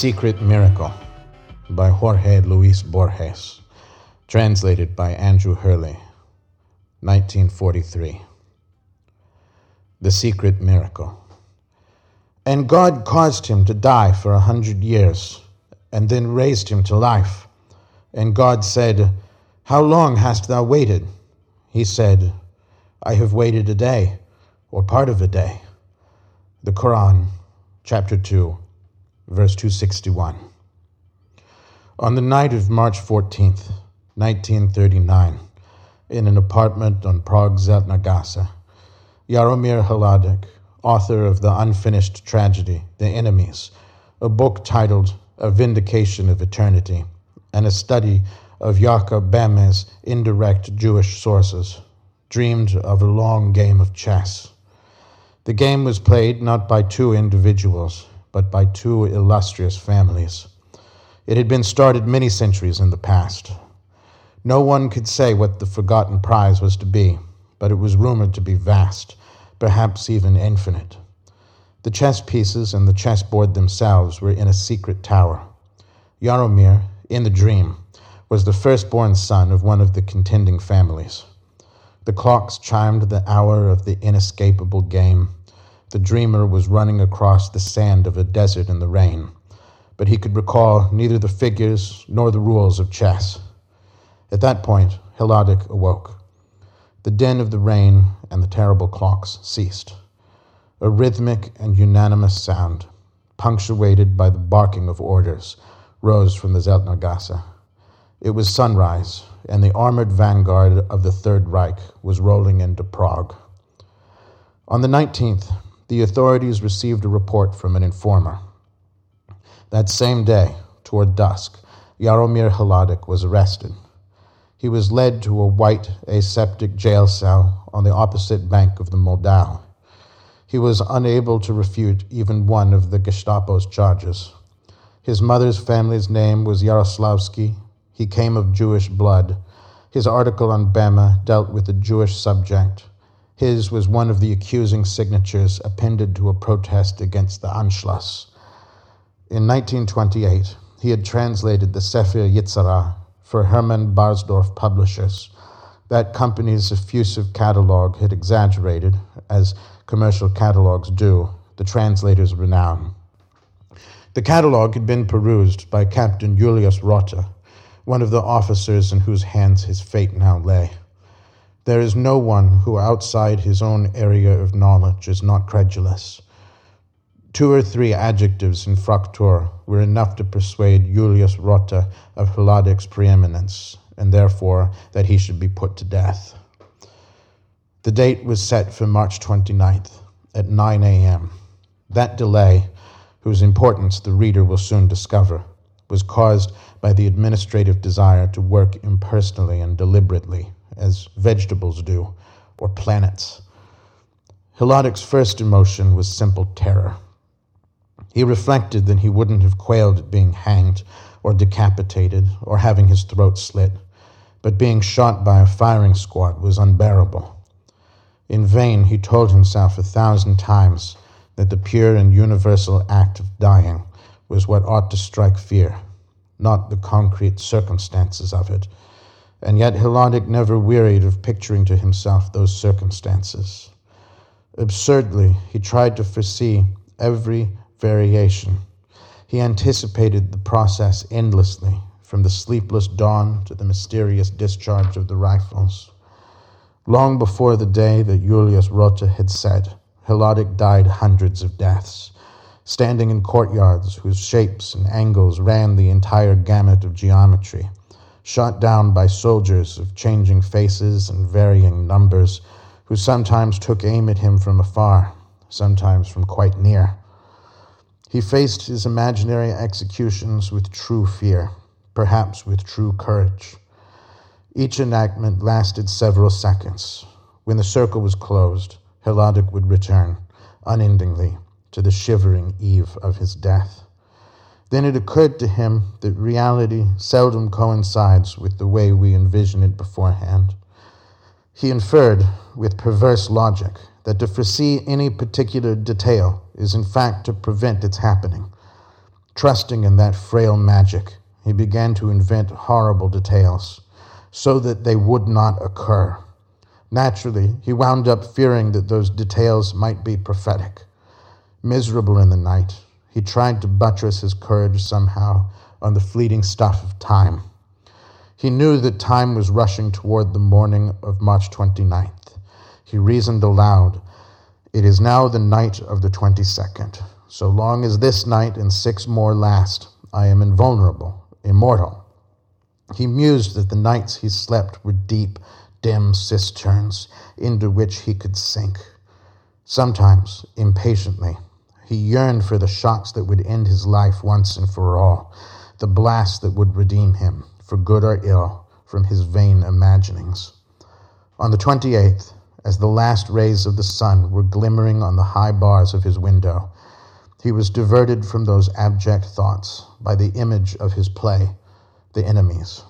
Secret Miracle by Jorge Luis Borges, translated by Andrew Hurley, 1943. The Secret Miracle. And God caused him to die for a hundred years, and then raised him to life. And God said, How long hast thou waited? He said, I have waited a day, or part of a day. The Quran, chapter 2, verse 261. On the night of March 14th, 1939, in an apartment on Prague's Zeltner Jaromir Hladík, author of the unfinished tragedy, The Enemies, a book titled A Vindication of Eternity, and a study of Jakob Boehme's indirect Jewish sources, dreamed of a long game of chess. The game was played not by two individuals, but by two illustrious families. It had been started many centuries in the past. No one could say what the forgotten prize was to be, but it was rumored to be vast, perhaps even infinite. The chess pieces and the chessboard themselves were in a secret tower. Jaromir, in the dream, was the firstborn son of one of the contending families. The clocks chimed the hour of the inescapable game. The dreamer was running across the sand of a desert in the rain, but he could recall neither the figures nor the rules of chess. At that point, Hladík awoke. The din of the rain and the terrible clocks ceased. A rhythmic and unanimous sound, punctuated by the barking of orders, rose from the Zeltnergasse. It was sunrise, and the armored vanguard of the Third Reich was rolling into Prague. On the 19th, the authorities received a report from an informer. That same day, toward dusk, Jaromir Hladík was arrested. He was led to a white aseptic jail cell on the opposite bank of the Moldau. He was unable to refute even one of the Gestapo's charges. His mother's family's name was Yaroslavsky. He came of Jewish blood. His article on Boehme dealt with a Jewish subject. His was one of the accusing signatures appended to a protest against the Anschluss. In 1928, he had translated the Sefer Yetzirah for Hermann Barsdorf Publishers. That company's effusive catalog had exaggerated, as commercial catalogs do, the translator's renown. The catalog had been perused by Captain Julius Rothe, one of the officers in whose hands his fate now lay. There is no one who outside his own area of knowledge is not credulous. Two or three adjectives in Fraktur were enough to persuade Julius Rothe of Hladík's preeminence, and therefore that he should be put to death. The date was set for March 29th at 9 a.m. That delay, whose importance the reader will soon discover, was caused by the administrative desire to work impersonally and deliberately as vegetables do, or planets. Hladík's first emotion was simple terror. He reflected that he wouldn't have quailed at being hanged, or decapitated, or having his throat slit, but being shot by a firing squad was unbearable. In vain he told himself a thousand times that the pure and universal act of dying was what ought to strike fear, not the concrete circumstances of it, and yet Hladík never wearied of picturing to himself those circumstances. Absurdly, he tried to foresee every variation. He anticipated the process endlessly, from the sleepless dawn to the mysterious discharge of the rifles. Long before the day that Julius Rothe had said, Hladík died hundreds of deaths, standing in courtyards whose shapes and angles ran the entire gamut of geometry shot down by soldiers of changing faces and varying numbers, who sometimes took aim at him from afar, sometimes from quite near. He faced his imaginary executions with true fear, perhaps with true courage. Each enactment lasted several seconds. When the circle was closed, Hladík would return, unendingly, to the shivering eve of his death. Then it occurred to him that reality seldom coincides with the way we envision it beforehand. He inferred, with perverse logic, that to foresee any particular detail is in fact to prevent its happening. Trusting in that frail magic, he began to invent horrible details so that they would not occur. Naturally, he wound up fearing that those details might be prophetic. Miserable in the night, he tried to buttress his courage somehow on the fleeting stuff of time. He knew that time was rushing toward the morning of March 29th. He reasoned aloud It is now the night of the 22nd. So long as this night and six more last, I am invulnerable, immortal. He mused that the nights he slept were deep, dim cisterns into which he could sink. Sometimes, impatiently, he yearned for the shocks that would end his life once and for all, the blast that would redeem him, for good or ill, from his vain imaginings. On the 28th, as the last rays of the sun were glimmering on the high bars of his window, he was diverted from those abject thoughts by the image of his play, The Enemies.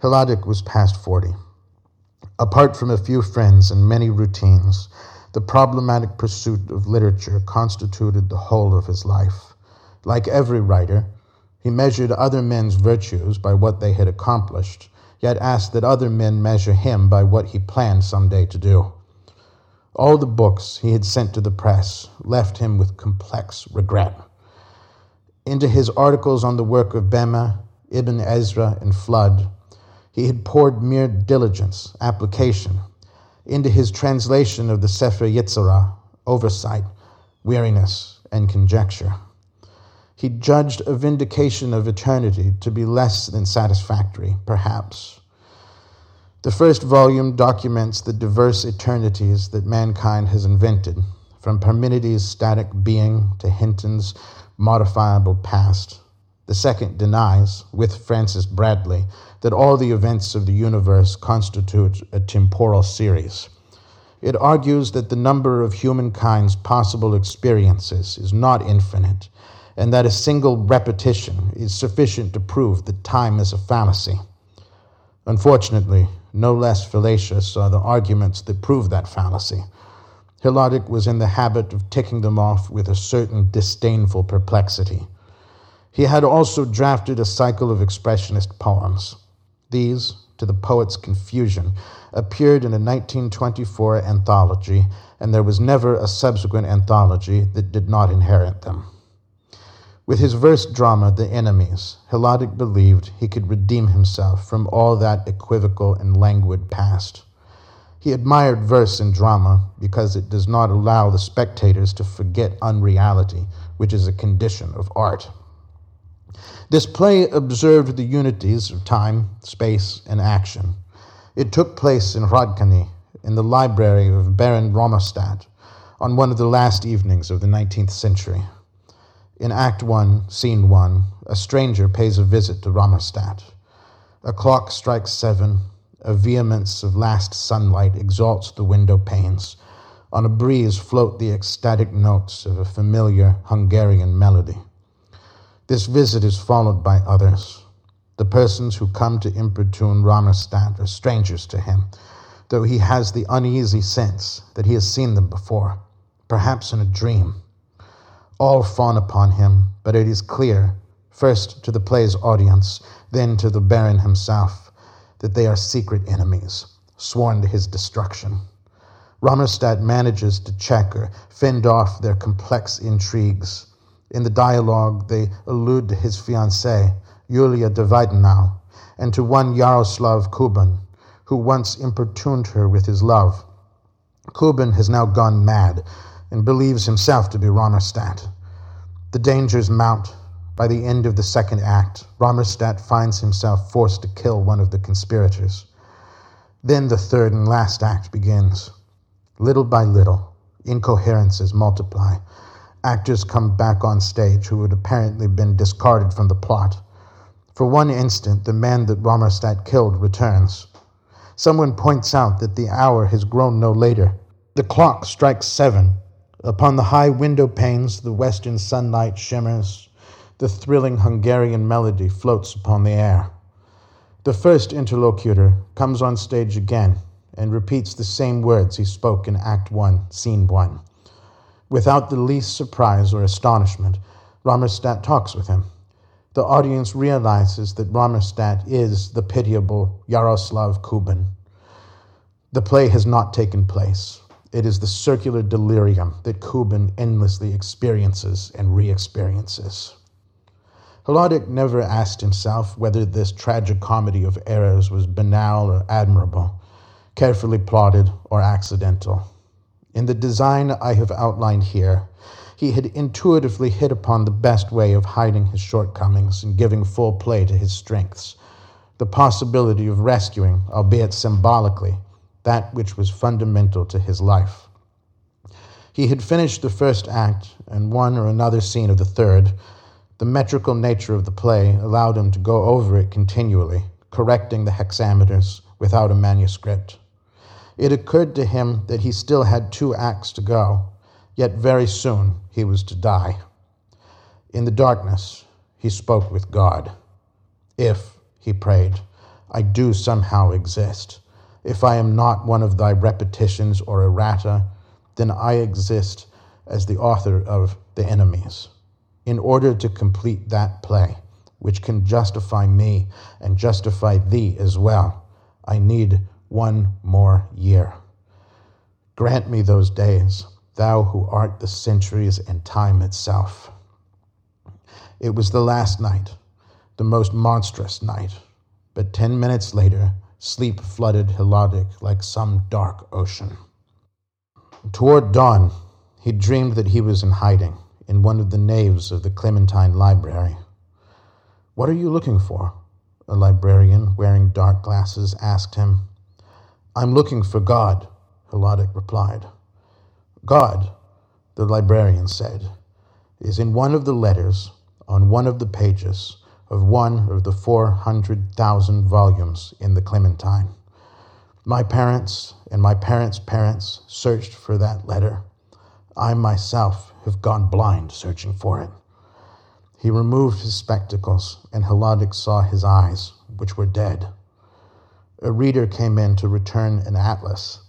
Hladík was past 40. Apart from a few friends and many routines, the problematic pursuit of literature constituted the whole of his life. Like every writer, he measured other men's virtues by what they had accomplished, yet asked that other men measure him by what he planned some day to do. All the books he had sent to the press left him with complex regret. Into his articles on the work of Boehme, Ibn Ezra, and Fludd, he had poured mere diligence, application, into his translation of the Sefer Yetzirah, oversight, weariness, and conjecture. He judged a vindication of eternity to be less than satisfactory, perhaps. The first volume documents the diverse eternities that mankind has invented, from Parmenides' static being to Hinton's modifiable past. The second denies, with Francis Bradley, that all the events of the universe constitute a temporal series. It argues that the number of humankind's possible experiences is not infinite, and that a single repetition is sufficient to prove that time is a fallacy. Unfortunately, no less fallacious are the arguments that prove that fallacy. Hladík was in the habit of ticking them off with a certain disdainful perplexity. He had also drafted a cycle of expressionist poems. These, to the poet's confusion, appeared in a 1924 anthology, and there was never a subsequent anthology that did not inherit them. With his verse drama, The Enemies, Hladík believed he could redeem himself from all that equivocal and languid past. He admired verse and drama because it does not allow the spectators to forget unreality, which is a condition of art. This play observed the unities of time, space, and action. It took place in Hradčany, in the library of Baron Romerstadt, on one of the last evenings of the 19th century. In Act 1, Scene 1, a stranger pays a visit to Romerstadt. A clock strikes seven. A vehemence of last sunlight exalts the window panes. On a breeze float the ecstatic notes of a familiar Hungarian melody. This visit is followed by others. The persons who come to importune Romerstadt are strangers to him, though he has the uneasy sense that he has seen them before, perhaps in a dream. All fawn upon him, but it is clear, first to the play's audience, then to the Baron himself, that they are secret enemies, sworn to his destruction. Romerstadt manages to check or fend off their complex intrigues. In the dialogue, they allude to his fiancée, Yulia Weidenau, and to one Yaroslav Kubin, who once importuned her with his love. Kubin has now gone mad and believes himself to be Romerstadt. The dangers mount. By the end of the second act, Romerstadt finds himself forced to kill one of the conspirators. Then the third and last act begins. Little by little, incoherences multiply. Actors come back on stage who had apparently been discarded from the plot. For one instant, the man that Romerstadt killed returns. Someone points out that the hour has grown no later. The clock strikes seven, Upon the high window panes, the western sunlight shimmers. The thrilling Hungarian melody floats upon the air. The first interlocutor comes on stage again and repeats the same words he spoke in Act 1, Scene 1. Without the least surprise or astonishment, Romerstadt talks with him. The audience realizes that Romerstadt is the pitiable Yaroslav Kubin. The play has not taken place. It is the circular delirium that Kubin endlessly experiences and re experiences. Hladík never asked himself whether this tragic comedy of errors was banal or admirable, carefully plotted or accidental. In the design I have outlined here, he had intuitively hit upon the best way of hiding his shortcomings and giving full play to his strengths the possibility of rescuing, albeit symbolically, that which was fundamental to his life. He had finished the first act and one or another scene of the third the metrical nature of the play allowed him to go over it continually, correcting the hexameters without a manuscript. It occurred to him that he still had two acts to go, yet very soon he was to die. In the darkness, he spoke with God. If, he prayed, I do somehow exist, if I am not one of thy repetitions or errata, then I exist as the author of the enemies in order to complete that play, which can justify me and justify thee as well, I need one more year. Grant me those days, thou who art the centuries and time itself. It was the last night, the most monstrous night, but ten minutes later, sleep flooded Hladík like some dark ocean. Toward dawn, he dreamed that he was in hiding in one of the naves of the Clementine Library. What are you looking for? A librarian wearing dark glasses asked him. I'm looking for God, Hladík replied. God, the librarian said, is in one of the letters on one of the pages of one of the 400,000 volumes in the Clementine. My parents and my parents' parents searched for that letter. I myself have gone blind searching for it. He removed his spectacles, and Hladík saw his eyes, which were dead. A reader came in to return an atlas.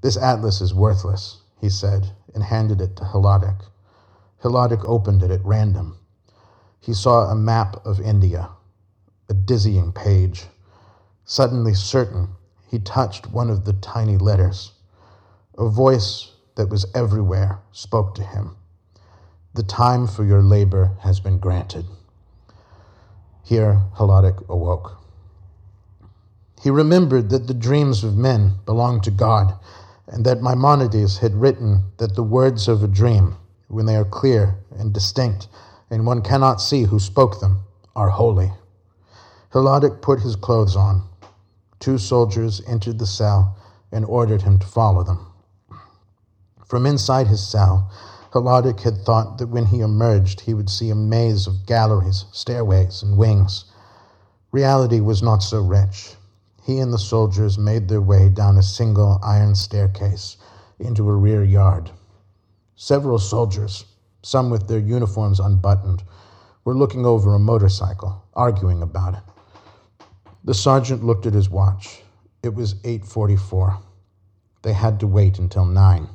This atlas is worthless, he said, and handed it to Hladík. Hladík opened it at random. He saw a map of India, a dizzying page. Suddenly certain, he touched one of the tiny letters. A voice that was everywhere spoke to him. The time for your labor has been granted. Here Hladík awoke. He remembered that the dreams of men belong to God, and that Maimonides had written that the words of a dream, when they are clear and distinct, and one cannot see who spoke them, are holy. Hladík put his clothes on. Two soldiers entered the cell and ordered him to follow them. From inside his cell, Hladík had thought that when he emerged, he would see a maze of galleries, stairways, and wings. Reality was not so rich. He and the soldiers made their way down a single iron staircase into a rear yard. Several soldiers, some with their uniforms unbuttoned, were looking over a motorcycle, arguing about it. The sergeant looked at his watch. It was 8:44. They had to wait until 9.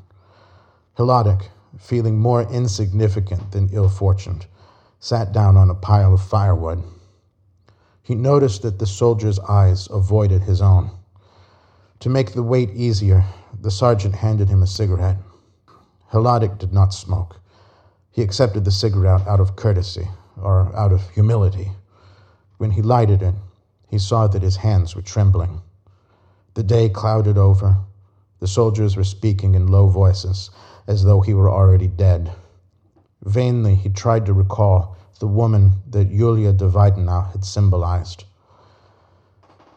Hladík, feeling more insignificant than ill fortuned, sat down on a pile of firewood. He noticed that the soldier's eyes avoided his own. To make the wait easier, the sergeant handed him a cigarette. Hladík did not smoke. He accepted the cigarette out of courtesy or out of humility. When he lighted it, he saw that his hands were trembling. The day clouded over. The soldiers were speaking in low voices as though he were already dead. Vainly he tried to recall the woman that Yulia Davidovna had symbolized.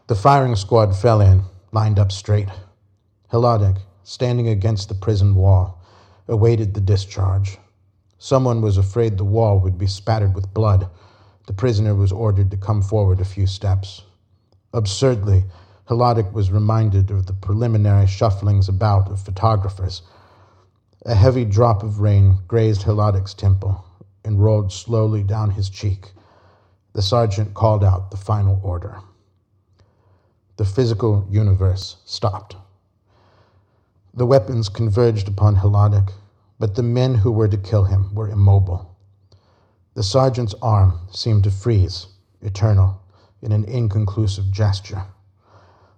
The firing squad fell in, lined up straight. Hladík, standing against the prison wall, awaited the discharge. Someone was afraid the wall would be spattered with blood. The prisoner was ordered to come forward a few steps. Absurdly, Hladík was reminded of the preliminary shufflings about of photographers a heavy drop of rain grazed Hladík's temple and rolled slowly down his cheek. The sergeant called out the final order. The physical universe stopped. The weapons converged upon Hladík, but the men who were to kill him were immobile. The sergeant's arm seemed to freeze, eternal, in an inconclusive gesture.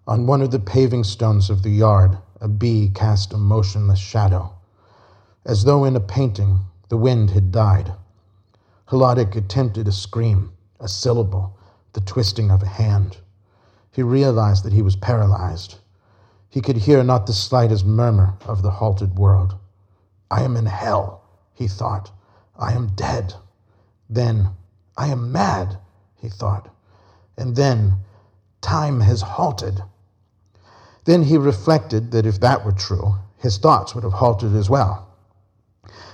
On one of the paving stones of the yard, a bee cast a motionless shadow. As though in a painting, the wind had died. Hladík attempted a scream, a syllable, the twisting of a hand. He realized that he was paralyzed. He could hear not the slightest murmur of the halted world. I am in hell, he thought. I am dead. Then, I am mad, he thought. And then, time has halted. Then he reflected that if that were true, his thoughts would have halted as well.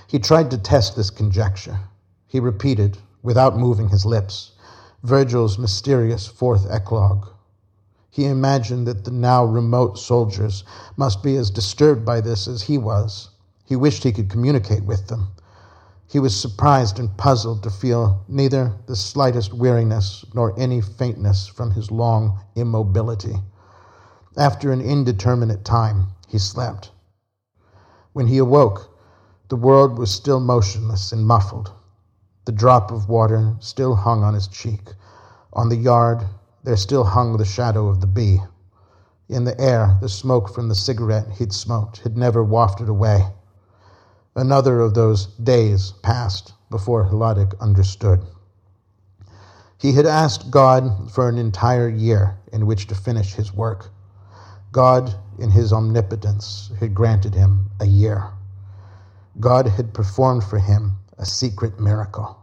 He tried to test this conjecture. He repeated, without moving his lips, Virgil's mysterious fourth eclogue. He imagined that the now remote soldiers must be as disturbed by this as he was. He wished he could communicate with them. He was surprised and puzzled to feel neither the slightest weariness nor any faintness from his long immobility. After an indeterminate time, he slept. When he awoke, the world was still motionless and muffled. The drop of water still hung on his cheek. On the yard, there still hung the shadow of the bee. In the air, the smoke from the cigarette he'd smoked had never wafted away. Another of those days passed before Hladík understood. He had asked God for an entire year in which to finish his work. God, in his omnipotence, had granted him a year. God had performed for him a secret miracle.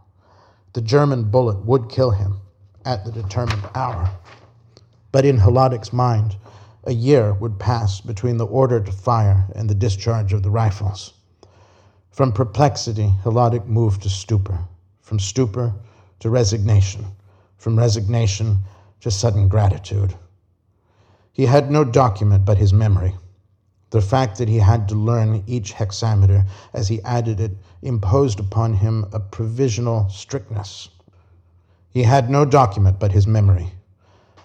The German bullet would kill him at the determined hour. But in Hladík's mind, a year would pass between the order to fire and the discharge of the rifles. From perplexity, Hladík moved to stupor, from stupor to resignation, from resignation to sudden gratitude. He had no document but his memory. The fact that he had to learn each hexameter as he added it imposed upon him a provisional strictness. He had no document but his memory.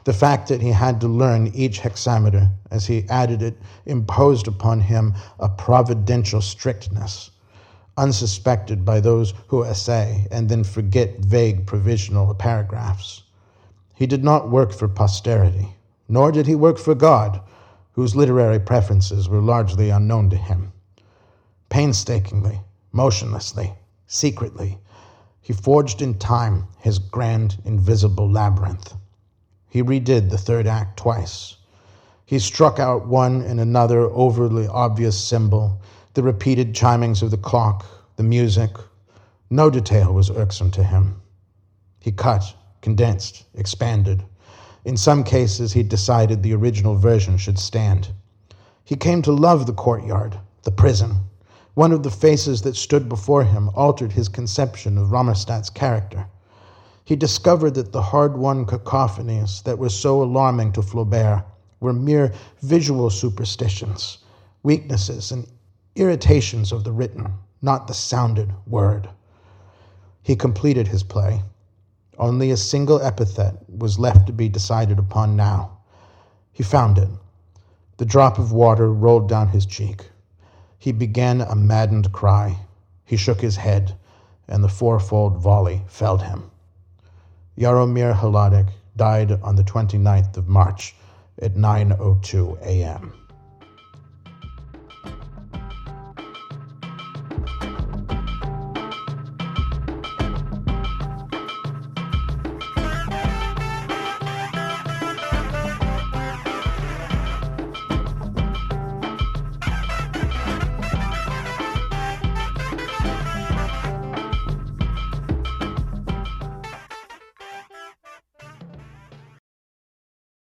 The fact that he had to learn each hexameter as he added it imposed upon him a providential strictness, unsuspected by those who essay and then forget vague provisional paragraphs. He did not work for posterity nor did he work for God, whose literary preferences were largely unknown to him. Painstakingly, motionlessly, secretly, he forged in time his grand invisible labyrinth. He redid the third act twice. He struck out one and another overly obvious symbol, the repeated chimings of the clock, the music. No detail was irksome to him. He cut, condensed, expanded, in some cases, he decided the original version should stand. He came to love the courtyard, the prison. One of the faces that stood before him altered his conception of Romerstadt's character. He discovered that the hard won cacophonies that were so alarming to Flaubert were mere visual superstitions, weaknesses, and irritations of the written, not the sounded word. He completed his play only a single epithet was left to be decided upon now. He found it. The drop of water rolled down his cheek. He began a maddened cry. He shook his head, and the fourfold volley felled him. Jaromir Hladík died on the 29th of March at 9.02 a.m.